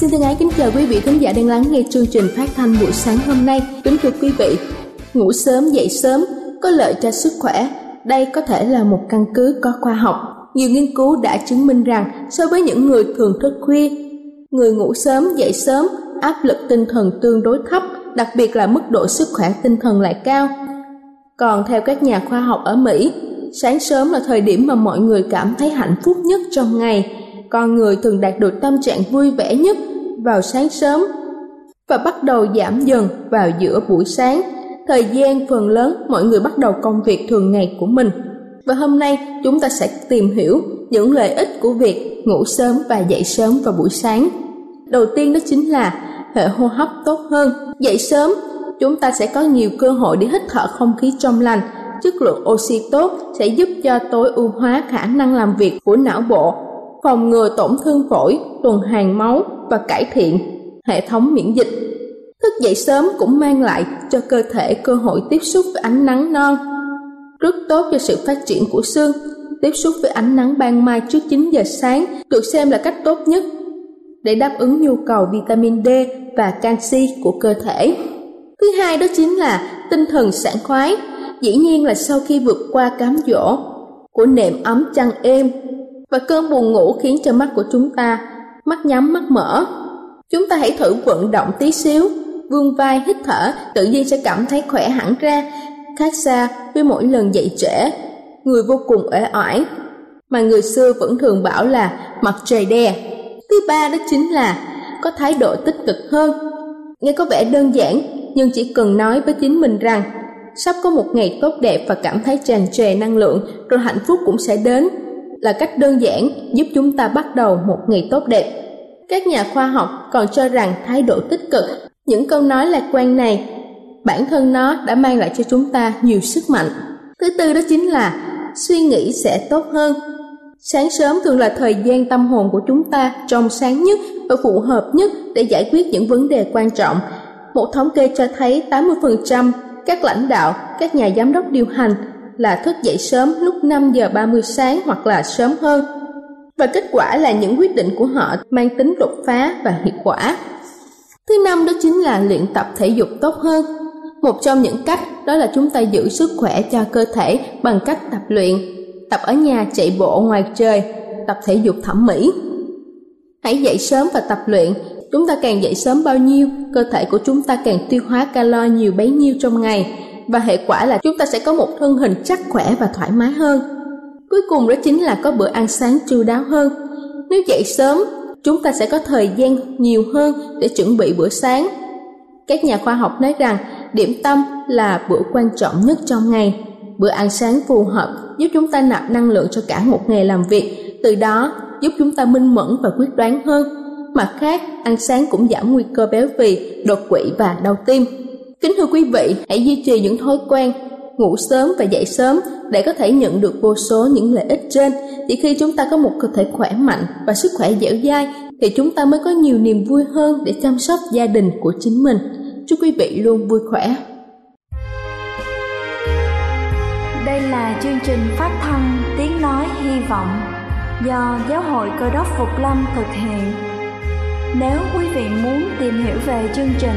Xin thân ái kính chào quý vị khán giả đang lắng nghe chương trình phát thanh buổi sáng hôm nay. Kính thưa quý vị, ngủ sớm dậy sớm có lợi cho sức khỏe. Đây có thể là một căn cứ có khoa học. Nhiều nghiên cứu đã chứng minh rằng so với những người thường thức khuya, người ngủ sớm dậy sớm áp lực tinh thần tương đối thấp, đặc biệt là mức độ sức khỏe tinh thần lại cao. Còn theo các nhà khoa học ở Mỹ, sáng sớm là thời điểm mà mọi người cảm thấy hạnh phúc nhất trong ngày. Con người thường đạt được tâm trạng vui vẻ nhất vào sáng sớm và bắt đầu giảm dần vào giữa buổi sáng. Thời gian phần lớn mọi người bắt đầu công việc thường ngày của mình. Và hôm nay chúng ta sẽ tìm hiểu những lợi ích của việc ngủ sớm và dậy sớm vào buổi sáng. Đầu tiên đó chính là hệ hô hấp tốt hơn. Dậy sớm, chúng ta sẽ có nhiều cơ hội để hít thở không khí trong lành. Chất lượng oxy tốt sẽ giúp cho tối ưu hóa khả năng làm việc của não bộ, phòng ngừa tổn thương phổi, tuần hoàn máu và cải thiện hệ thống miễn dịch. Thức dậy sớm cũng mang lại cho cơ thể cơ hội tiếp xúc với ánh nắng non, rất tốt cho sự phát triển của xương. Tiếp xúc với ánh nắng ban mai trước 9 giờ sáng được xem là cách tốt nhất để đáp ứng nhu cầu vitamin D và canxi của cơ thể. Thứ hai đó chính là tinh thần sảng khoái. Dĩ nhiên là sau khi vượt qua cám dỗ của nệm ấm chăn êm và cơn buồn ngủ khiến cho mắt của chúng ta mắt nhắm mắt mở. Chúng ta hãy thử vận động tí xíu, vươn vai hít thở, tự nhiên sẽ cảm thấy khỏe hẳn ra, khác xa với mỗi lần dậy trễ. Người vô cùng uể oải, mà người xưa vẫn thường bảo là mặt trời đè. Thứ ba đó chính là có thái độ tích cực hơn. Nghe có vẻ đơn giản, nhưng chỉ cần nói với chính mình rằng sắp có một ngày tốt đẹp và cảm thấy tràn trề năng lượng, rồi hạnh phúc cũng sẽ đến là cách đơn giản giúp chúng ta bắt đầu một ngày tốt đẹp. Các nhà khoa học còn cho rằng thái độ tích cực, những câu nói lạc quan này, bản thân nó đã mang lại cho chúng ta nhiều sức mạnh. Thứ tư đó chính là suy nghĩ sẽ tốt hơn. Sáng sớm thường là thời gian tâm hồn của chúng ta trong sáng nhất và phù hợp nhất để giải quyết những vấn đề quan trọng. Một thống kê cho thấy 80% các lãnh đạo, các nhà giám đốc điều hành là thức dậy sớm lúc 5 giờ 30 sáng hoặc là sớm hơn. Và kết quả là những quyết định của họ mang tính đột phá và hiệu quả. Thứ năm đó chính là luyện tập thể dục tốt hơn. Một trong những cách đó là chúng ta giữ sức khỏe cho cơ thể bằng cách tập luyện, tập ở nhà chạy bộ ngoài trời, tập thể dục thẩm mỹ. Hãy dậy sớm và tập luyện, chúng ta càng dậy sớm bao nhiêu, cơ thể của chúng ta càng tiêu hóa calo nhiều bấy nhiêu trong ngày và hệ quả là chúng ta sẽ có một thân hình chắc khỏe và thoải mái hơn. Cuối cùng đó chính là có bữa ăn sáng chu đáo hơn. Nếu dậy sớm, chúng ta sẽ có thời gian nhiều hơn để chuẩn bị bữa sáng. Các nhà khoa học nói rằng điểm tâm là bữa quan trọng nhất trong ngày. Bữa ăn sáng phù hợp giúp chúng ta nạp năng lượng cho cả một ngày làm việc, từ đó giúp chúng ta minh mẫn và quyết đoán hơn. Mặt khác, ăn sáng cũng giảm nguy cơ béo phì, đột quỵ và đau tim. Kính thưa quý vị, hãy duy trì những thói quen ngủ sớm và dậy sớm để có thể nhận được vô số những lợi ích trên. Chỉ khi chúng ta có một cơ thể khỏe mạnh và sức khỏe dẻo dai thì chúng ta mới có nhiều niềm vui hơn để chăm sóc gia đình của chính mình. Chúc quý vị luôn vui khỏe. Đây là chương trình phát thanh Tiếng Nói Hy Vọng do Giáo hội Cơ đốc Phục Lâm thực hiện. Nếu quý vị muốn tìm hiểu về chương trình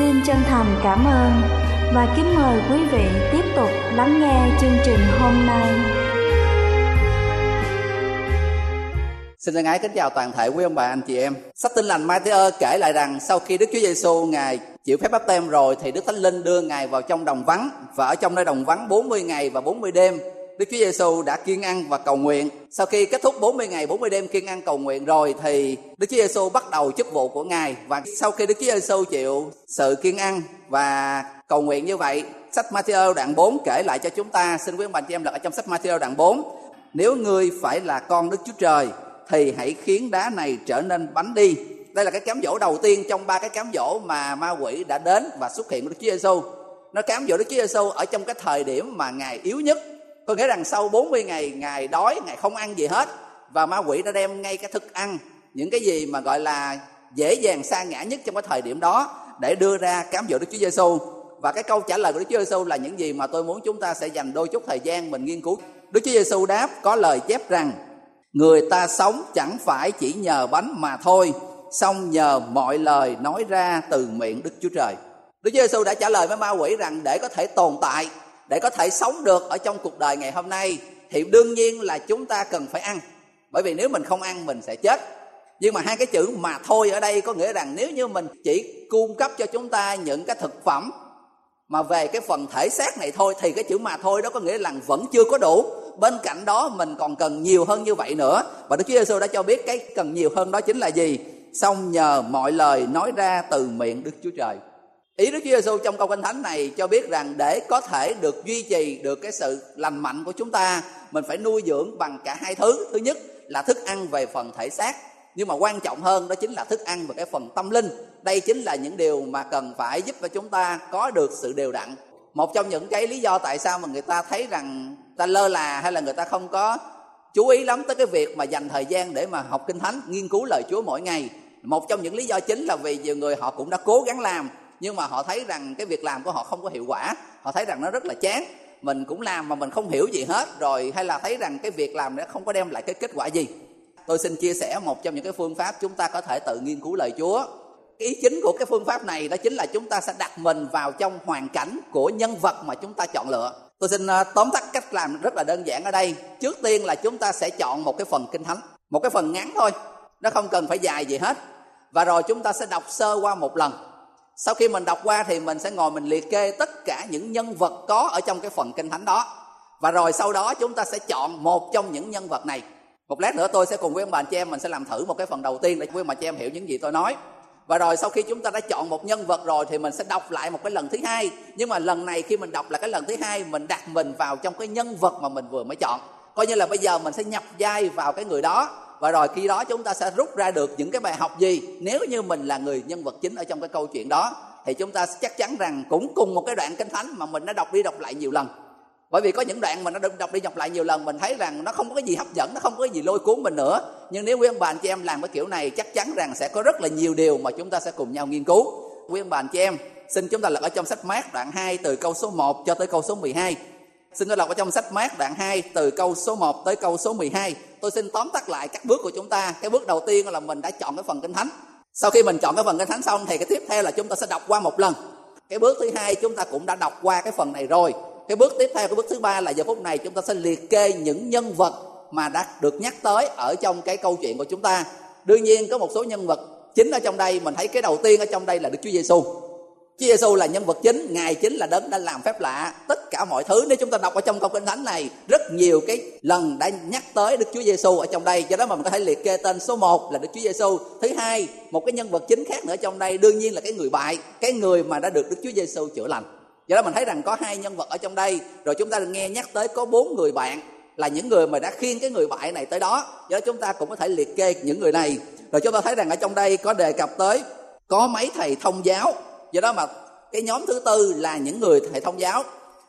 Xin chân thành cảm ơn và kính mời quý vị tiếp tục lắng nghe chương trình hôm nay. Xin thân ái kính chào toàn thể quý ông bà, anh chị em. Sách Tin lành Matthew kể lại rằng sau khi Đức Chúa Giêsu ngài chịu phép báp tem rồi thì Đức Thánh Linh đưa ngài vào trong đồng vắng và ở trong nơi đồng vắng 40 ngày và 40 đêm Đức Chúa Giêsu đã kiên ăn và cầu nguyện. Sau khi kết thúc 40 ngày 40 đêm kiên ăn cầu nguyện rồi thì Đức Chúa Giêsu bắt đầu chức vụ của Ngài và sau khi Đức Chúa Giêsu chịu sự kiên ăn và cầu nguyện như vậy, sách Matthew đoạn 4 kể lại cho chúng ta, xin quý ông bà chị em lật ở trong sách Matthew đoạn 4. Nếu ngươi phải là con Đức Chúa Trời thì hãy khiến đá này trở nên bánh đi. Đây là cái cám dỗ đầu tiên trong ba cái cám dỗ mà ma quỷ đã đến và xuất hiện của Đức Chúa Giêsu. Nó cám dỗ Đức Chúa Giêsu ở trong cái thời điểm mà ngài yếu nhất. Có nghĩa rằng sau 40 ngày ngài đói, ngài không ăn gì hết và ma quỷ đã đem ngay cái thức ăn, những cái gì mà gọi là dễ dàng sa ngã nhất trong cái thời điểm đó để đưa ra cám dỗ Đức Chúa Giêsu. Và cái câu trả lời của Đức Chúa Giêsu là những gì mà tôi muốn chúng ta sẽ dành đôi chút thời gian mình nghiên cứu. Đức Chúa Giêsu đáp có lời chép rằng người ta sống chẳng phải chỉ nhờ bánh mà thôi song nhờ mọi lời nói ra từ miệng đức chúa trời đức chúa giêsu đã trả lời với ma quỷ rằng để có thể tồn tại để có thể sống được ở trong cuộc đời ngày hôm nay, thì đương nhiên là chúng ta cần phải ăn. Bởi vì nếu mình không ăn, mình sẽ chết. Nhưng mà hai cái chữ mà thôi ở đây có nghĩa rằng nếu như mình chỉ cung cấp cho chúng ta những cái thực phẩm mà về cái phần thể xác này thôi, thì cái chữ mà thôi đó có nghĩa là vẫn chưa có đủ. Bên cạnh đó, mình còn cần nhiều hơn như vậy nữa. Và Đức Chúa Giêsu đã cho biết cái cần nhiều hơn đó chính là gì? Xong nhờ mọi lời nói ra từ miệng Đức Chúa Trời ý Đức Chúa Giêsu trong câu kinh thánh này cho biết rằng để có thể được duy trì được cái sự lành mạnh của chúng ta, mình phải nuôi dưỡng bằng cả hai thứ. Thứ nhất là thức ăn về phần thể xác, nhưng mà quan trọng hơn đó chính là thức ăn về cái phần tâm linh. Đây chính là những điều mà cần phải giúp cho chúng ta có được sự đều đặn. Một trong những cái lý do tại sao mà người ta thấy rằng ta lơ là hay là người ta không có chú ý lắm tới cái việc mà dành thời gian để mà học kinh thánh, nghiên cứu lời chúa mỗi ngày. Một trong những lý do chính là vì nhiều người họ cũng đã cố gắng làm nhưng mà họ thấy rằng cái việc làm của họ không có hiệu quả. Họ thấy rằng nó rất là chán. Mình cũng làm mà mình không hiểu gì hết. Rồi hay là thấy rằng cái việc làm nó không có đem lại cái kết quả gì. Tôi xin chia sẻ một trong những cái phương pháp chúng ta có thể tự nghiên cứu lời chúa. Cái ý chính của cái phương pháp này đó chính là chúng ta sẽ đặt mình vào trong hoàn cảnh của nhân vật mà chúng ta chọn lựa. Tôi xin ờ, tóm tắt cách làm rất là đơn giản ở đây. Trước tiên là chúng ta sẽ chọn một cái phần kinh thánh. Một cái phần ngắn thôi. Nó không cần phải dài gì hết. Và rồi chúng ta sẽ đọc sơ qua một lần sau khi mình đọc qua thì mình sẽ ngồi mình liệt kê tất cả những nhân vật có ở trong cái phần kinh thánh đó. Và rồi sau đó chúng ta sẽ chọn một trong những nhân vật này. Một lát nữa tôi sẽ cùng với ông bà chị em mình sẽ làm thử một cái phần đầu tiên để quý ông bà chị em hiểu những gì tôi nói. Và rồi sau khi chúng ta đã chọn một nhân vật rồi thì mình sẽ đọc lại một cái lần thứ hai. Nhưng mà lần này khi mình đọc lại cái lần thứ hai, mình đặt mình vào trong cái nhân vật mà mình vừa mới chọn. Coi như là bây giờ mình sẽ nhập vai vào cái người đó và rồi khi đó chúng ta sẽ rút ra được những cái bài học gì? Nếu như mình là người nhân vật chính ở trong cái câu chuyện đó, thì chúng ta chắc chắn rằng cũng cùng một cái đoạn kinh thánh mà mình đã đọc đi đọc lại nhiều lần. Bởi vì có những đoạn mà nó đọc đi đọc lại nhiều lần, mình thấy rằng nó không có cái gì hấp dẫn, nó không có cái gì lôi cuốn mình nữa. Nhưng nếu quý ông bà anh chị em làm cái kiểu này, chắc chắn rằng sẽ có rất là nhiều điều mà chúng ta sẽ cùng nhau nghiên cứu. Quý ông bà anh chị em, xin chúng ta lật ở trong sách mát đoạn 2 từ câu số 1 cho tới câu số 12 Xin tôi đọc ở trong sách mát đoạn 2 từ câu số 1 tới câu số 12. Tôi xin tóm tắt lại các bước của chúng ta. Cái bước đầu tiên là mình đã chọn cái phần kinh thánh. Sau khi mình chọn cái phần kinh thánh xong thì cái tiếp theo là chúng ta sẽ đọc qua một lần. Cái bước thứ hai chúng ta cũng đã đọc qua cái phần này rồi cái bước tiếp theo, cái bước thứ ba là giờ phút này chúng ta sẽ liệt kê những nhân vật mà đã được nhắc tới ở trong cái câu chuyện của chúng ta đương nhiên có một số nhân vật chính ở trong đây, mình thấy cái đầu tiên ở trong đây là Đức Chúa Giêsu Chúa Giêsu là nhân vật chính, Ngài chính là đấng đã làm phép lạ. Tất cả mọi thứ nếu chúng ta đọc ở trong câu kinh thánh này, rất nhiều cái lần đã nhắc tới Đức Chúa Giêsu ở trong đây. Do đó mà mình có thể liệt kê tên số 1 là Đức Chúa Giêsu. Thứ hai, một cái nhân vật chính khác nữa trong đây đương nhiên là cái người bại, cái người mà đã được Đức Chúa Giêsu chữa lành. Do đó mình thấy rằng có hai nhân vật ở trong đây, rồi chúng ta nghe nhắc tới có bốn người bạn là những người mà đã khiêng cái người bại này tới đó. Do đó chúng ta cũng có thể liệt kê những người này. Rồi chúng ta thấy rằng ở trong đây có đề cập tới có mấy thầy thông giáo do đó mà cái nhóm thứ tư là những người hệ thông giáo.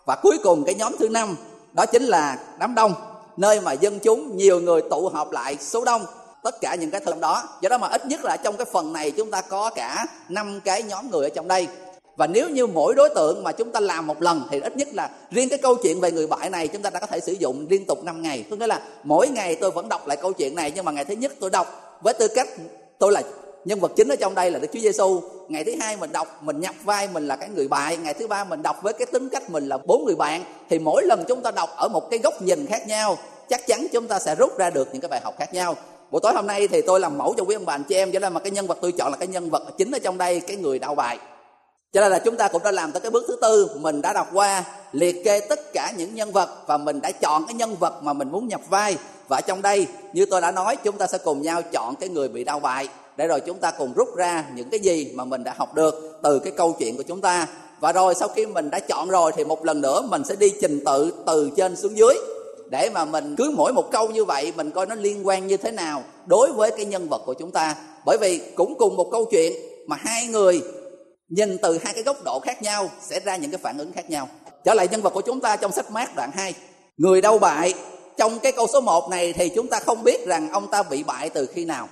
Và cuối cùng cái nhóm thứ năm, đó chính là đám đông, nơi mà dân chúng, nhiều người tụ họp lại số đông, tất cả những cái thơm đó. Do đó mà ít nhất là trong cái phần này chúng ta có cả năm cái nhóm người ở trong đây. Và nếu như mỗi đối tượng mà chúng ta làm một lần, thì ít nhất là riêng cái câu chuyện về người bại này chúng ta đã có thể sử dụng liên tục 5 ngày. Tức nghĩa là mỗi ngày tôi vẫn đọc lại câu chuyện này, nhưng mà ngày thứ nhất tôi đọc với tư cách tôi là nhân vật chính ở trong đây là Đức Chúa Giêsu. Ngày thứ hai mình đọc mình nhập vai mình là cái người bại, ngày thứ ba mình đọc với cái tính cách mình là bốn người bạn thì mỗi lần chúng ta đọc ở một cái góc nhìn khác nhau, chắc chắn chúng ta sẽ rút ra được những cái bài học khác nhau. Buổi tối hôm nay thì tôi làm mẫu cho quý ông bà anh chị em cho nên mà cái nhân vật tôi chọn là cái nhân vật chính ở trong đây cái người đau bài. Cho nên là chúng ta cũng đã làm tới cái bước thứ tư, mình đã đọc qua liệt kê tất cả những nhân vật và mình đã chọn cái nhân vật mà mình muốn nhập vai và trong đây như tôi đã nói chúng ta sẽ cùng nhau chọn cái người bị đau bại để rồi chúng ta cùng rút ra những cái gì mà mình đã học được từ cái câu chuyện của chúng ta. Và rồi sau khi mình đã chọn rồi thì một lần nữa mình sẽ đi trình tự từ trên xuống dưới. Để mà mình cứ mỗi một câu như vậy, mình coi nó liên quan như thế nào đối với cái nhân vật của chúng ta. Bởi vì cũng cùng một câu chuyện mà hai người nhìn từ hai cái góc độ khác nhau sẽ ra những cái phản ứng khác nhau. Trở lại nhân vật của chúng ta trong sách mát đoạn 2 người đau bại, trong cái câu số 1 này thì chúng ta không biết rằng ông ta bị bại từ khi nào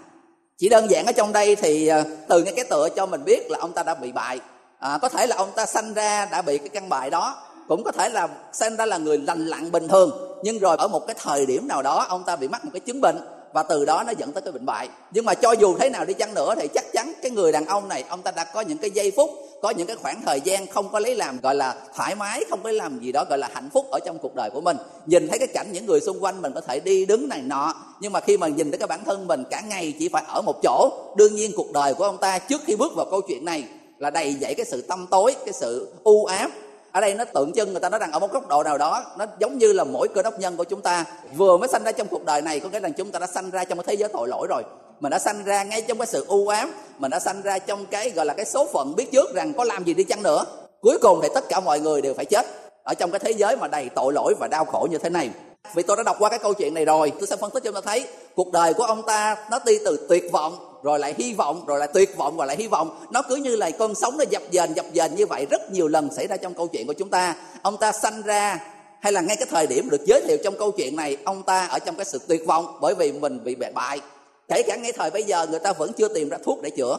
chỉ đơn giản ở trong đây thì ờ, từ những cái tựa cho mình biết là ông ta đã bị bại. À, có thể là ông ta sanh ra đã bị cái căn bại đó cũng có thể là sanh ra là người lành lặn bình thường nhưng rồi ở một cái thời điểm nào đó ông ta bị mắc một cái chứng bệnh và từ đó nó dẫn tới cái bệnh bại. Nhưng mà cho dù thế nào đi chăng nữa thì chắc chắn cái người đàn ông này ông ta đã có những cái giây phút có những cái khoảng thời gian không có lấy làm, gọi là thoải mái, không có làm gì đó, gọi là hạnh phúc ở trong cuộc đời của mình. Nhìn thấy cái cảnh những người xung quanh mình có thể đi đứng này nọ, nhưng mà khi mà nhìn thấy cái bản thân mình cả ngày chỉ phải ở một chỗ, đương nhiên cuộc đời của ông ta trước khi bước vào câu chuyện này là đầy dẫy cái sự tâm tối, cái sự u ám. Ở đây nó tượng trưng, người ta nói rằng ở một góc độ nào đó, nó giống như là mỗi cơ đốc nhân của chúng ta. Vừa mới sanh ra trong cuộc đời này, có nghĩa là chúng ta đã sanh ra trong một thế giới tội lỗi rồi mình đã sanh ra ngay trong cái sự u ám mình đã sanh ra trong cái, gọi là cái số phận biết trước rằng có làm gì đi chăng nữa. Cuối cùng thì tất cả mọi người đều phải chết. Ở trong cái thế giới mà đầy tội lỗi và đau khổ như thế này. Vì tôi đã đọc qua cái câu chuyện này rồi, tôi sẽ phân tích cho chúng ta thấy. Cuộc đời của ông ta, nó đi từ tuyệt vọng, rồi lại hy vọng, rồi lại tuyệt vọng, rồi lại hy vọng. Nó cứ như là con sống nó dập dềnh dập dềnh như vậy rất nhiều lần xảy ra trong câu chuyện của chúng ta. Ông ta sanh ra, hay là ngay cái thời điểm được giới thiệu trong câu chuyện này, ông ta ở trong cái sự tuyệt vọng bởi vì mình bị bại bại kể cả ngay thời bây giờ người ta vẫn chưa tìm ra thuốc để chữa.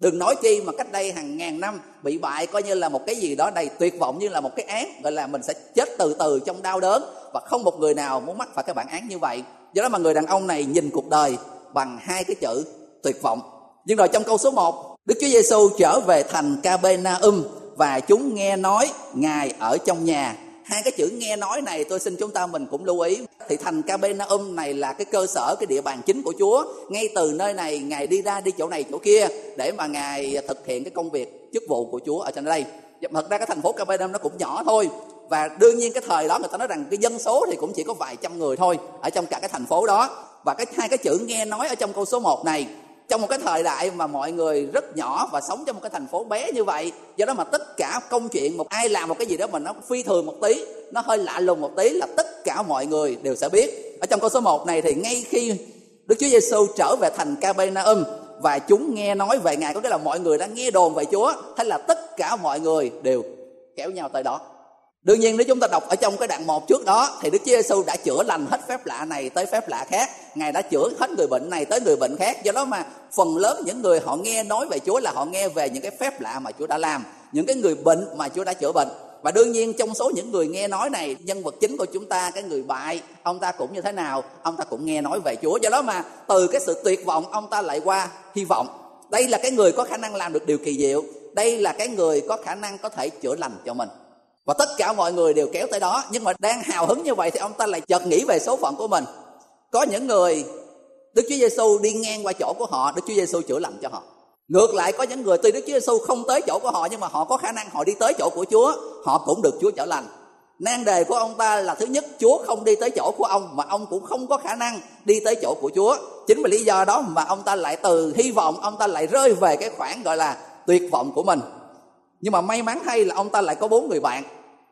Đừng nói chi mà cách đây hàng ngàn năm bị bại coi như là một cái gì đó đầy tuyệt vọng như là một cái án, gọi là mình sẽ chết từ từ trong đau đớn và không một người nào muốn mắc phải cái bản án như vậy. Do đó mà người đàn ông này nhìn cuộc đời bằng hai cái chữ tuyệt vọng. Nhưng rồi trong câu số 1 Đức Chúa Giêsu trở về thành Capernaum và chúng nghe nói ngài ở trong nhà. Hai cái chữ nghe nói này tôi xin chúng ta mình cũng lưu ý thì thành Capernaum này là cái cơ sở, cái địa bàn chính của Chúa. Ngay từ nơi này, ngài đi ra đi chỗ này, chỗ kia, để mà ngài thực hiện cái công việc, chức vụ của Chúa ở trên đây. Thật ra cái thành phố Capernaum nó cũng nhỏ thôi. Và đương nhiên cái thời đó người ta nói rằng cái dân số thì cũng chỉ có vài trăm người thôi, ở trong cả cái thành phố đó. Và cái hai cái chữ nghe nói ở trong câu số 1 này trong một cái thời đại mà mọi người rất nhỏ và sống trong một cái thành phố bé như vậy, do đó mà tất cả công chuyện một ai làm một cái gì đó mà nó phi thường một tí, nó hơi lạ lùng một tí là tất cả mọi người đều sẽ biết. Ở trong câu số 1 này thì ngay khi Đức Chúa Giêsu trở về thành Capernaum và chúng nghe nói về Ngài, có nghĩa là mọi người đã nghe đồn về Chúa, thế là tất cả mọi người đều kéo nhau tới đó. Đương nhiên nếu chúng ta đọc ở trong cái đoạn một trước đó thì Đức Chúa Giêsu đã chữa lành hết phép lạ này tới phép lạ khác. Ngài đã chữa hết người bệnh này tới người bệnh khác. Do đó mà phần lớn những người họ nghe nói về Chúa là họ nghe về những cái phép lạ mà Chúa đã làm, những cái người bệnh mà Chúa đã chữa bệnh. Và đương nhiên trong số những người nghe nói này, nhân vật chính của chúng ta, cái người bại, ông ta cũng như thế nào? Ông ta cũng nghe nói về Chúa. Do đó mà từ cái sự tuyệt vọng, ông ta lại qua hy vọng. Đây là cái người có khả năng làm được điều kỳ diệu. Đây là cái người có khả năng có thể chữa lành cho mình và tất cả mọi người đều kéo tới đó nhưng mà đang hào hứng như vậy thì ông ta lại chợt nghĩ về số phận của mình có những người Đức Chúa Giêsu đi ngang qua chỗ của họ, Đức Chúa Giêsu chữa lành cho họ. Ngược lại có những người tuy Đức Chúa Giêsu không tới chỗ của họ nhưng mà họ có khả năng họ đi tới chỗ của Chúa, họ cũng được Chúa chữa lành. Nan đề của ông ta là thứ nhất Chúa không đi tới chỗ của ông mà ông cũng không có khả năng đi tới chỗ của Chúa. Chính vì lý do đó mà ông ta lại từ hy vọng ông ta lại rơi về cái khoảng gọi là tuyệt vọng của mình. Nhưng mà may mắn hay là ông ta lại có bốn người bạn.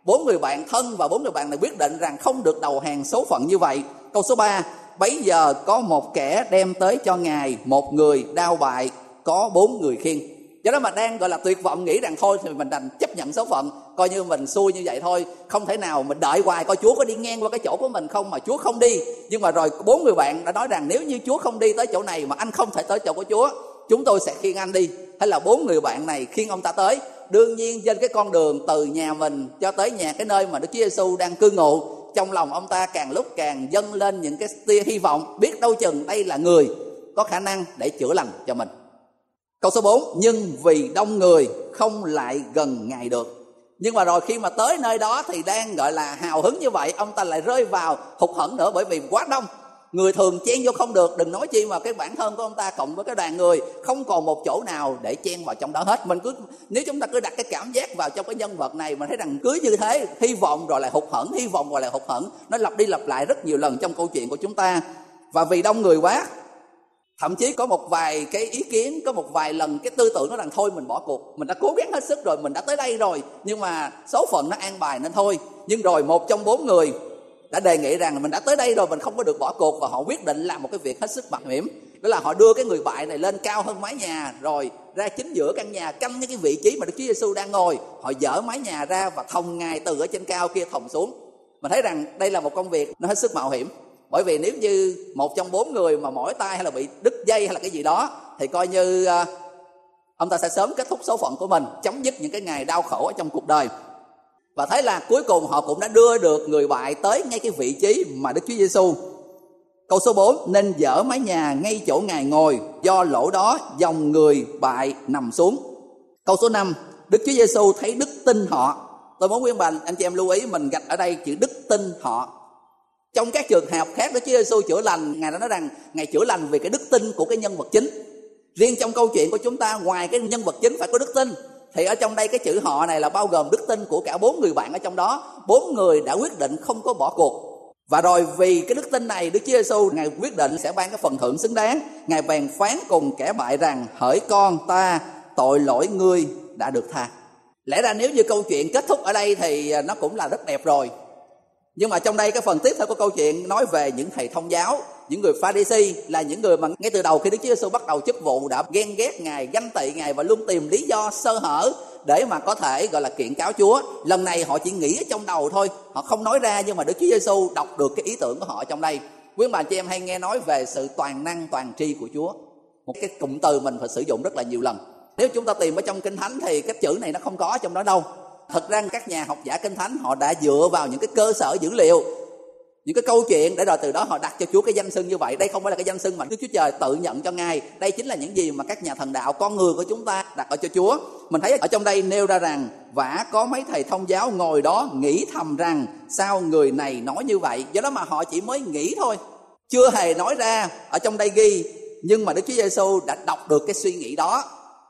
Bốn người bạn thân và bốn người bạn này quyết định rằng không được đầu hàng số phận như vậy. Câu số 3, bấy giờ có một kẻ đem tới cho ngài một người đau bại có bốn người khiêng. Do đó mà đang gọi là tuyệt vọng nghĩ rằng thôi thì mình đành chấp nhận số phận coi như mình xui như vậy thôi. Không thể nào mình đợi hoài coi chúa có đi ngang qua cái chỗ của mình không mà chúa không đi. Nhưng mà rồi bốn người bạn đã nói rằng nếu như chúa không đi tới chỗ này mà anh không thể tới chỗ của chúa chúng tôi sẽ khiêng anh đi. Hay là bốn người bạn này khiêng ông ta tới đương nhiên trên cái con đường từ nhà mình cho tới nhà cái nơi mà đức chúa giêsu đang cư ngụ, trong lòng ông ta càng lúc càng dâng lên những cái tia hy vọng, biết đâu chừng đây là người có khả năng để chữa lành cho mình. Câu số 4 nhưng vì đông người không lại gần ngài được. Nhưng mà rồi khi mà tới nơi đó thì đang gọi là hào hứng như vậy, ông ta lại rơi vào hụt hẫng nữa bởi vì quá đông người thường chen vô không được, đừng nói chi mà cái bản thân của ông ta cộng với cái đoàn người, không còn một chỗ nào để chen vào trong đó hết. Mình cứ, nếu chúng ta cứ đặt cái cảm giác vào trong cái nhân vật này mà thấy rằng cứ như thế, hy vọng rồi lại hụt hẫng, hy vọng rồi lại hụt hẫng. Nó lặp đi lặp lại rất nhiều lần trong câu chuyện của chúng ta. Và vì đông người quá, thậm chí có một vài cái ý kiến, có một vài lần cái tư tưởng nó rằng thôi mình bỏ cuộc, mình đã cố gắng hết sức rồi, mình đã tới đây rồi, nhưng mà số phận nó an bài nên thôi. Nhưng rồi một trong bốn người đã đề nghị rằng mình đã tới đây rồi, mình không có được bỏ cuộc và họ quyết định làm một cái việc hết sức mạo hiểm. Đó là họ đưa cái người bại này lên cao hơn mái nhà, rồi ra chính giữa căn nhà, canh những cái vị trí mà Đức Chúa Giêsu đang ngồi. Họ dỡ mái nhà ra và thòng ngài từ ở trên cao kia thòng xuống. Mình thấy rằng đây là một công việc nó hết sức mạo hiểm. Bởi vì nếu như một trong bốn người mà mỏi tay hay là bị đứt dây hay là cái gì đó, thì coi như ờ, ông ta sẽ sớm kết thúc số phận của mình, chấm dứt những cái ngày đau khổ ở trong cuộc đời và thấy là cuối cùng họ cũng đã đưa được người bại tới ngay cái vị trí mà Đức Chúa Giêsu. Câu số 4 nên dỡ mái nhà ngay chỗ ngài ngồi, do lỗ đó dòng người bại nằm xuống. Câu số 5 Đức Chúa Giêsu thấy đức tin họ. Tôi muốn khuyên bạn anh chị em lưu ý, mình gạch ở đây chữ đức tin họ trong các trường hợp khác, đức Chúa Giêsu chữa lành, ngài đã nói rằng ngài chữa lành vì cái đức tin của cái nhân vật chính riêng trong câu chuyện của chúng ta, ngoài cái nhân vật chính phải có đức tin thì ở trong đây cái chữ họ này là bao gồm đức tin của cả bốn người bạn ở trong đó. Bốn người đã quyết định không có bỏ cuộc. Và rồi vì cái đức tin này, Đức Chúa Giêsu ngài quyết định sẽ ban cái phần thưởng xứng đáng. Ngài bèn phán cùng kẻ bại rằng, hỡi con ta, tội lỗi ngươi đã được tha. Lẽ ra nếu như câu chuyện kết thúc ở đây thì à, nó cũng là rất đẹp rồi. Nhưng mà trong đây cái phần tiếp theo của câu chuyện nói về những thầy thông giáo những người pha Pharisee là những người mà ngay từ đầu khi Đức Chúa Giêsu bắt đầu chức vụ đã ghen ghét ngài, ganh tị ngài và luôn tìm lý do sơ hở để mà có thể, gọi là, kiện cáo Chúa. Lần này họ chỉ nghĩ ở trong đầu thôi, họ không nói ra nhưng mà Đức Chúa Giêsu đọc được cái ý tưởng của họ trong đây. Quý bà chị em hay nghe nói về sự toàn năng, toàn tri của Chúa. Một cái cụm từ mình phải sử dụng rất là nhiều lần. Nếu chúng ta tìm ở trong kinh thánh thì cái chữ này nó không có trong đó đâu. Thật ra các nhà học giả kinh thánh họ đã dựa vào những cái cơ sở dữ liệu những cái câu chuyện để rồi từ đó họ đặt cho Chúa cái danh xưng như vậy. Đây không phải là cái danh xưng mà Đức Chúa Trời tự nhận cho Ngài. Đây chính là những gì mà các nhà thần đạo, con người của chúng ta đặt ở cho Chúa. Mình thấy ở trong đây nêu ra rằng, vả có mấy thầy thông giáo ngồi đó nghĩ thầm rằng sao người này nói như vậy? Do đó mà họ chỉ mới nghĩ thôi. Chưa hề nói ra ở trong đây ghi, nhưng mà Đức Chúa Giêsu đã đọc được cái suy nghĩ đó.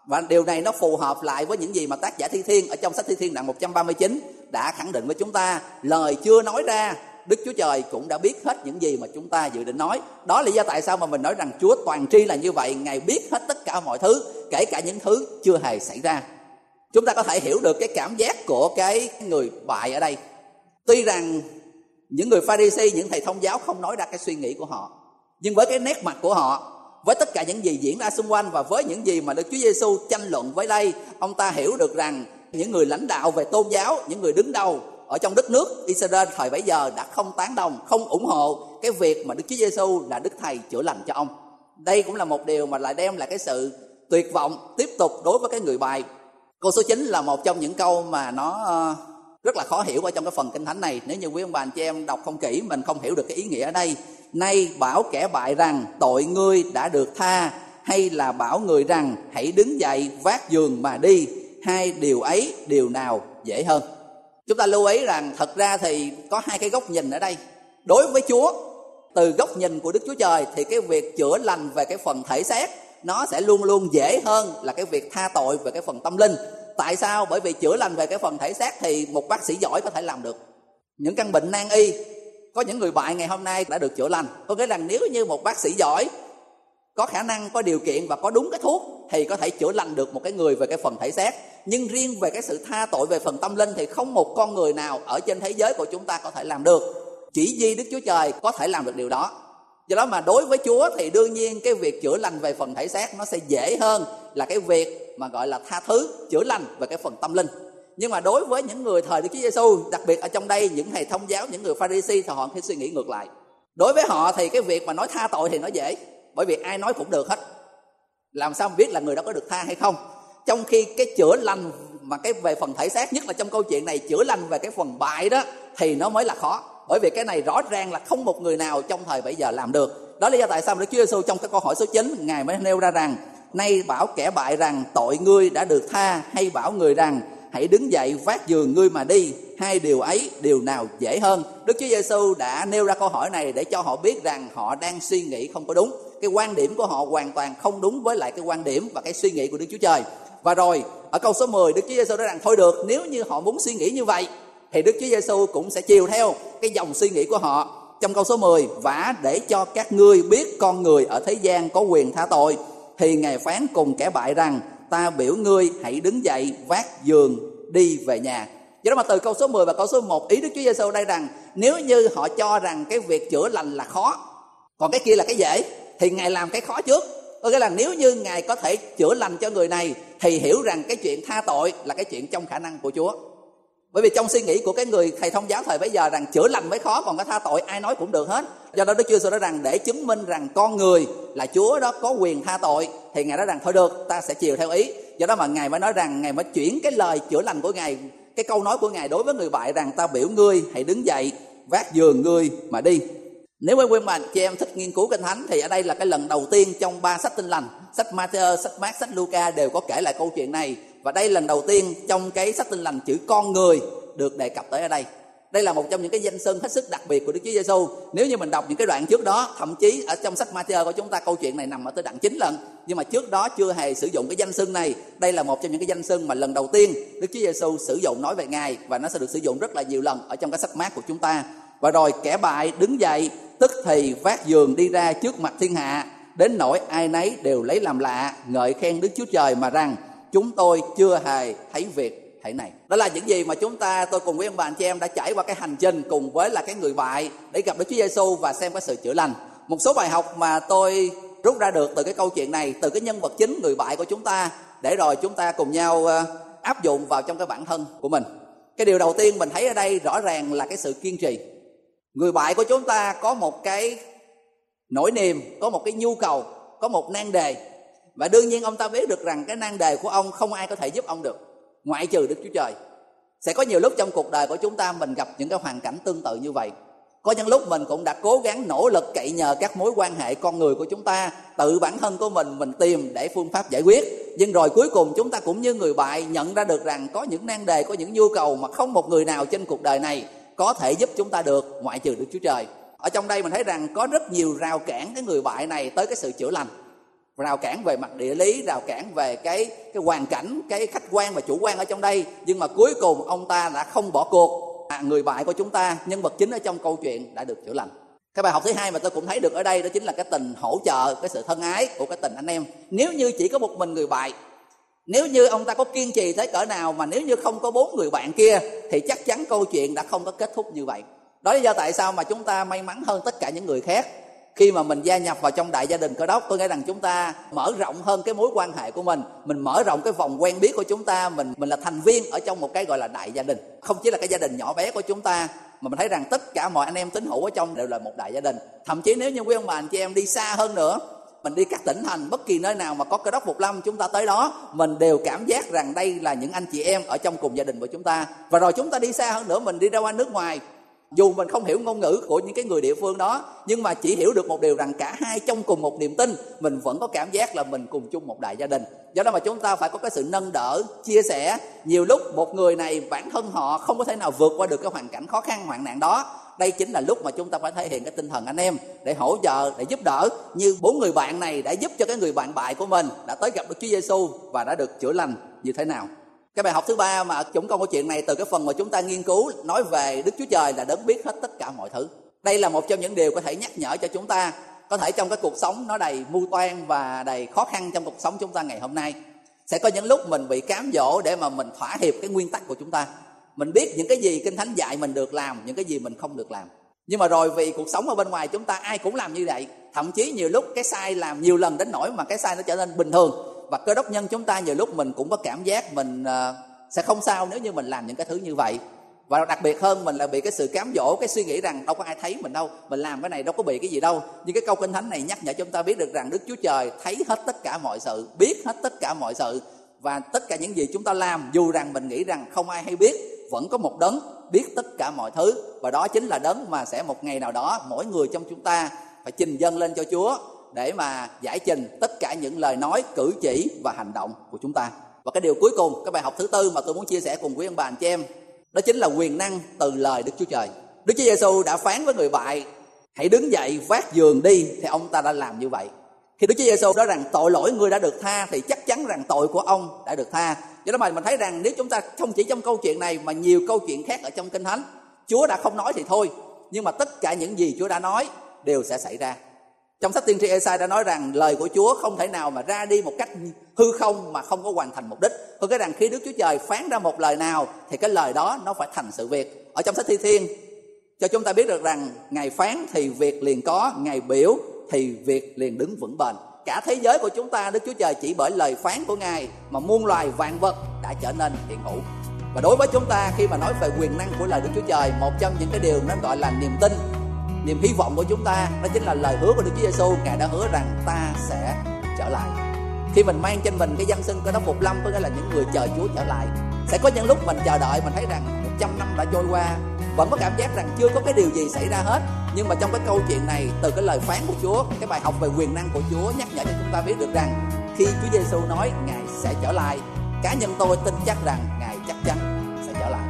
Và điều này nó phù hợp lại với những gì mà tác giả Thi Thiên ở trong sách Thi Thiên đoạn 139 đã khẳng định với chúng ta. Lời chưa nói ra Đức Chúa Trời cũng đã biết hết những gì mà chúng ta dự định nói. Đó là lý do tại sao mà mình nói rằng Chúa toàn tri là như vậy, Ngài biết hết tất cả mọi thứ, kể cả những thứ chưa hề xảy ra. Chúng ta có thể hiểu được cái cảm giác của cái người bại ở đây. Tuy rằng những người Pharisee, những thầy thông giáo không nói ra cái suy nghĩ của họ, nhưng với cái nét mặt của họ với tất cả những gì diễn ra xung quanh và với những gì mà Đức Chúa Giêsu tranh luận với đây, ông ta hiểu được rằng những người lãnh đạo về tôn giáo, những người đứng đầu ở trong đất nước Israel thời bấy giờ đã không tán đồng, không ủng hộ cái việc mà Đức Chúa Giêsu là Đức Thầy chữa lành cho ông. Đây cũng là một điều mà lại đem lại cái sự tuyệt vọng tiếp tục đối với cái người bài. Câu số 9 là một trong những câu mà nó ờ, rất là khó hiểu ở trong cái phần kinh thánh này. Nếu như quý ông bà anh chị em đọc không kỹ mình không hiểu được cái ý nghĩa ở đây nay bảo kẻ bại rằng tội ngươi đã được tha hay là bảo người rằng hãy đứng dậy vác giường mà đi hai điều ấy điều nào dễ hơn chúng ta lưu ý rằng thật ra thì có hai cái góc nhìn ở đây. Đối với chúa, từ góc nhìn của đức chúa trời thì cái việc chữa lành về cái phần thể xác, nó sẽ luôn luôn dễ hơn là cái việc tha tội về cái phần tâm linh. Tại sao? Bởi vì chữa lành về cái phần thể xác thì một bác sĩ giỏi có thể làm được. Những căn bệnh nan y, có những người bại ngày hôm nay đã được chữa lành. Có nghĩa rằng nếu như một bác sĩ giỏi có khả năng có điều kiện và có đúng cái thuốc thì có thể chữa lành được một cái người về cái phần thể xác. Nhưng riêng về cái sự tha tội về phần tâm linh thì không một con người nào ở trên thế giới của chúng ta có thể làm được. Chỉ duy đức chúa trời có thể làm được điều đó. Do đó mà đối với chúa thì đương nhiên cái việc chữa lành về phần thể xác nó sẽ dễ hơn là cái việc mà gọi là tha thứ chữa lành về cái phần tâm linh. Nhưng mà đối với những người thời Đức Chúa Giêsu, đặc biệt ở trong đây những thầy thông giáo, những người Pharisee thì họ phải suy nghĩ ngược lại. Đối với họ thì cái việc mà nói tha tội thì nó dễ, bởi vì ai nói cũng được hết. Làm sao biết là người đó có được tha hay không? Trong khi cái chữa lành mà cái về phần thể xác nhất là trong câu chuyện này, chữa lành về cái phần bại đó, thì nó mới là khó. Bởi vì cái này rõ ràng là không một người nào trong thời bây giờ làm được. Đó là lý do tại sao Đức Chúa Giêsu trong cái câu hỏi số 9 Ngài mới nêu ra rằng, Nay bảo kẻ bại rằng tội ngươi đã được tha, Hay bảo người rằng, hãy đứng dậy vác giường ngươi mà đi, hai điều ấy, điều nào dễ hơn đức chúa giêsu đã nêu ra câu hỏi này để cho họ biết rằng họ đang suy nghĩ không có đúng cái quan điểm của họ hoàn toàn không đúng với lại cái quan điểm và cái suy nghĩ của đức chúa trời. Và rồi, ở câu số 10 đức chúa giêsu nói rằng, thôi được, nếu như họ muốn suy nghĩ như vậy, thì đức chúa giêsu cũng sẽ chiều theo cái dòng suy nghĩ của họ. Trong câu số 10 vả để cho các ngươi biết con người ở thế gian có quyền tha tội, thì ngài phán cùng kẻ bại rằng, ta biểu ngươi hãy đứng dậy vác giường đi về nhà. Do đó mà từ câu số 10 và câu số 1 ý Đức Chúa Giêsu đây rằng, nếu như họ cho rằng cái việc chữa lành là khó, còn cái kia là cái dễ thì ngài làm cái khó trước. Có nghĩa là nếu như ngài có thể chữa lành cho người này, thì hiểu rằng cái chuyện tha tội là cái chuyện trong khả năng của Chúa. Bởi vì trong suy nghĩ của cái người thầy thông giáo thời bấy giờ rằng chữa lành mới khó, còn cái tha tội ai nói cũng được hết. Do đó đức chúa nói rằng để chứng minh rằng con người là chúa đó có quyền tha tội, thì ngài nói rằng thôi được, ta sẽ chiều theo ý. Do đó mà ngài mới nói rằng, ngài mới chuyển cái lời chữa lành của ngài, cái câu nói của ngài đối với người bại rằng ta biểu ngươi hãy đứng dậy, vác giường ngươi mà đi nếu quý ông mà chị em thích nghiên cứu kinh thánh thì ở đây là cái lần đầu tiên trong ba sách tinh lành sách Matthew, sách Mark, sách Luca đều có kể lại câu chuyện này và đây lần đầu tiên trong cái sách tinh lành chữ con người được đề cập tới ở đây đây là một trong những cái danh xưng hết sức đặc biệt của Đức Chúa Giêsu. Nếu như mình đọc những cái đoạn trước đó, thậm chí ở trong sách Matthew của chúng ta câu chuyện này nằm ở tới đoạn 9 lần, nhưng mà trước đó chưa hề sử dụng cái danh xưng này. Đây là một trong những cái danh xưng mà lần đầu tiên Đức Chúa Giêsu sử dụng nói về Ngài và nó sẽ được sử dụng rất là nhiều lần ở trong cái sách mát của chúng ta. Và rồi kẻ bại đứng dậy, tức thì vác giường đi ra trước mặt thiên hạ, đến nỗi ai nấy đều lấy làm lạ, ngợi khen Đức Chúa Trời mà rằng chúng tôi chưa hề thấy việc thể này. Đó là những gì mà chúng ta tôi cùng với ông bà anh chị em đã trải qua cái hành trình cùng với là cái người bại để gặp Đức Chúa Giêsu và xem cái sự chữa lành. Một số bài học mà tôi rút ra được từ cái câu chuyện này từ cái nhân vật chính người bại của chúng ta để rồi chúng ta cùng nhau ờ, áp dụng vào trong cái bản thân của mình. Cái điều đầu tiên mình thấy ở đây rõ ràng là cái sự kiên trì người bại của chúng ta có một cái nỗi niềm có một cái nhu cầu có một nan đề và đương nhiên ông ta biết được rằng cái nan đề của ông không ai có thể giúp ông được ngoại trừ Đức Chúa Trời. Sẽ có nhiều lúc trong cuộc đời của chúng ta mình gặp những cái hoàn cảnh tương tự như vậy. Có những lúc mình cũng đã cố gắng nỗ lực cậy nhờ các mối quan hệ con người của chúng ta, tự bản thân của mình mình tìm để phương pháp giải quyết. Nhưng rồi cuối cùng chúng ta cũng như người bại nhận ra được rằng có những nan đề, có những nhu cầu mà không một người nào trên cuộc đời này có thể giúp chúng ta được ngoại trừ Đức Chúa Trời. Ở trong đây mình thấy rằng có rất nhiều rào cản cái người bại này tới cái sự chữa lành. Rào cản về mặt địa lý rào cản về cái cái hoàn cảnh cái khách quan và chủ quan ở trong đây. Nhưng mà cuối cùng ông ta đã không bỏ cuộc. À, người bại của chúng ta nhân vật chính ở trong câu chuyện đã được chữa lành. Cái bài học thứ hai mà tôi cũng thấy được ở đây đó chính là cái tình hỗ trợ cái sự thân ái của cái tình anh em. Nếu như chỉ có một mình người bại nếu như ông ta có kiên trì tới cỡ nào mà nếu như không có bốn người bạn kia, thì chắc chắn câu chuyện đã không có kết thúc như vậy. Đó là do tại sao mà chúng ta may mắn hơn tất cả những người khác. Khi mà mình gia nhập vào trong đại gia đình cơ đốc, tôi nghĩ rằng chúng ta mở rộng hơn cái mối quan hệ của mình mình mở rộng cái vòng quen biết của chúng ta, mình mình là thành viên ở trong một cái gọi là đại gia đình. Không chỉ là cái gia đình nhỏ bé của chúng ta, mà mình thấy rằng tất cả mọi anh em tín hữu ở trong đều là một đại gia đình. Thậm chí nếu như quý ông bà anh chị em đi xa hơn nữa mình đi các tỉnh thành, bất kỳ nơi nào mà có cơ đốc phục lâm chúng ta tới đó, mình đều cảm giác rằng đây là những anh chị em ở trong cùng gia đình của chúng ta. Và rồi chúng ta đi xa hơn nữa, mình đi ra qua nước ngoài. Dù mình không hiểu ngôn ngữ của những cái người địa phương đó, nhưng mà chỉ hiểu được một điều rằng cả hai trong cùng một niềm tin, mình vẫn có cảm giác là mình cùng chung một đại gia đình. Do đó mà chúng ta phải có cái sự nâng đỡ, chia sẻ. Nhiều lúc một người này bản thân họ không có thể nào vượt qua được cái hoàn cảnh khó khăn, hoạn nạn đó đây chính là lúc mà chúng ta phải thể hiện cái tinh thần anh em để hỗ trợ, để giúp đỡ như bốn người bạn này đã giúp cho cái người bạn bại của mình đã tới gặp được Chúa Giêsu và đã được chữa lành như thế nào. Cái bài học thứ ba mà chúng con câu chuyện này từ cái phần mà chúng ta nghiên cứu nói về Đức Chúa Trời là đấng biết hết tất cả mọi thứ. Đây là một trong những điều có thể nhắc nhở cho chúng ta, có thể trong cái cuộc sống nó đầy mưu toan và đầy khó khăn trong cuộc sống chúng ta ngày hôm nay. Sẽ có những lúc mình bị cám dỗ để mà mình thỏa hiệp cái nguyên tắc của chúng ta mình biết những cái gì kinh thánh dạy mình được làm, những cái gì mình không được làm. Nhưng mà rồi vì cuộc sống ở bên ngoài chúng ta ai cũng làm như vậy. Thậm chí nhiều lúc cái sai làm nhiều lần đến nỗi mà cái sai nó trở nên bình thường. Và cơ đốc nhân chúng ta nhiều lúc mình cũng có cảm giác mình ờ, sẽ không sao nếu như mình làm những cái thứ như vậy. Và đặc biệt hơn, mình là bị cái sự cám dỗ, cái suy nghĩ rằng đâu có ai thấy mình đâu, mình làm cái này đâu có bị cái gì đâu. Nhưng cái câu kinh thánh này nhắc nhở chúng ta biết được rằng đức chúa trời thấy hết tất cả mọi sự, biết hết tất cả mọi sự. Và tất cả những gì chúng ta làm, dù rằng mình nghĩ rằng không ai hay biết vẫn có một đấng biết tất cả mọi thứ và đó chính là đấng mà sẽ một ngày nào đó mỗi người trong chúng ta phải trình dâng lên cho Chúa để mà giải trình tất cả những lời nói, cử chỉ và hành động của chúng ta. Và cái điều cuối cùng, cái bài học thứ tư mà tôi muốn chia sẻ cùng quý ông bà anh chị em, đó chính là quyền năng từ lời Đức Chúa Trời. Đức Chúa Giêsu đã phán với người bại, hãy đứng dậy vác giường đi, thì ông ta đã làm như vậy. Khi Đức Chúa Giêsu nói rằng tội lỗi người đã được tha thì chắc chắn rằng tội của ông đã được tha do đó mà mình thấy rằng nếu chúng ta không chỉ trong câu chuyện này mà nhiều câu chuyện khác ở trong kinh thánh chúa đã không nói thì thôi nhưng mà tất cả những gì chúa đã nói đều sẽ xảy ra trong sách tiên tri Esai đã nói rằng lời của Chúa không thể nào mà ra đi một cách hư không mà không có hoàn thành mục đích. tôi cái rằng khi Đức Chúa Trời phán ra một lời nào thì cái lời đó nó phải thành sự việc. Ở trong sách Thi Thiên cho chúng ta biết được rằng ngày phán thì việc liền có, ngày biểu thì việc liền đứng vững bền cả thế giới của chúng ta Đức Chúa Trời chỉ bởi lời phán của Ngài mà muôn loài vạn vật đã trở nên hiện hữu. Và đối với chúng ta khi mà nói về quyền năng của lời Đức Chúa Trời, một trong những cái điều nó gọi là niềm tin, niềm hy vọng của chúng ta đó chính là lời hứa của Đức Chúa Giêsu, Ngài đã hứa rằng ta sẽ trở lại. Khi mình mang trên mình cái danh xưng của đấng phục lâm có nghĩa là những người chờ Chúa trở lại. Sẽ có những lúc mình chờ đợi mình thấy rằng một trăm năm đã trôi qua vẫn có cảm giác rằng chưa có cái điều gì xảy ra hết. Nhưng mà trong cái câu chuyện này, từ cái lời phán của Chúa, cái bài học về quyền năng của Chúa nhắc nhở cho chúng ta biết được rằng, khi Chúa Giêsu nói, ngài sẽ trở lại, cá nhân tôi tin chắc rằng ngài chắc chắn sẽ trở lại.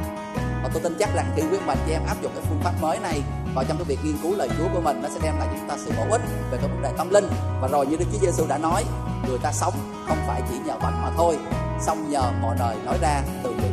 Và tôi tin chắc rằng khi quý mình chị em áp dụng cái phương pháp mới này vào trong cái việc nghiên cứu lời Chúa của mình, nó sẽ đem lại cho chúng ta sự bổ ích về cái vấn đề tâm linh. Và rồi như Đức Chúa Giêsu đã nói, người ta sống không phải chỉ nhờ bánh mà thôi xong nhờ mọi đời nói ra từ miệng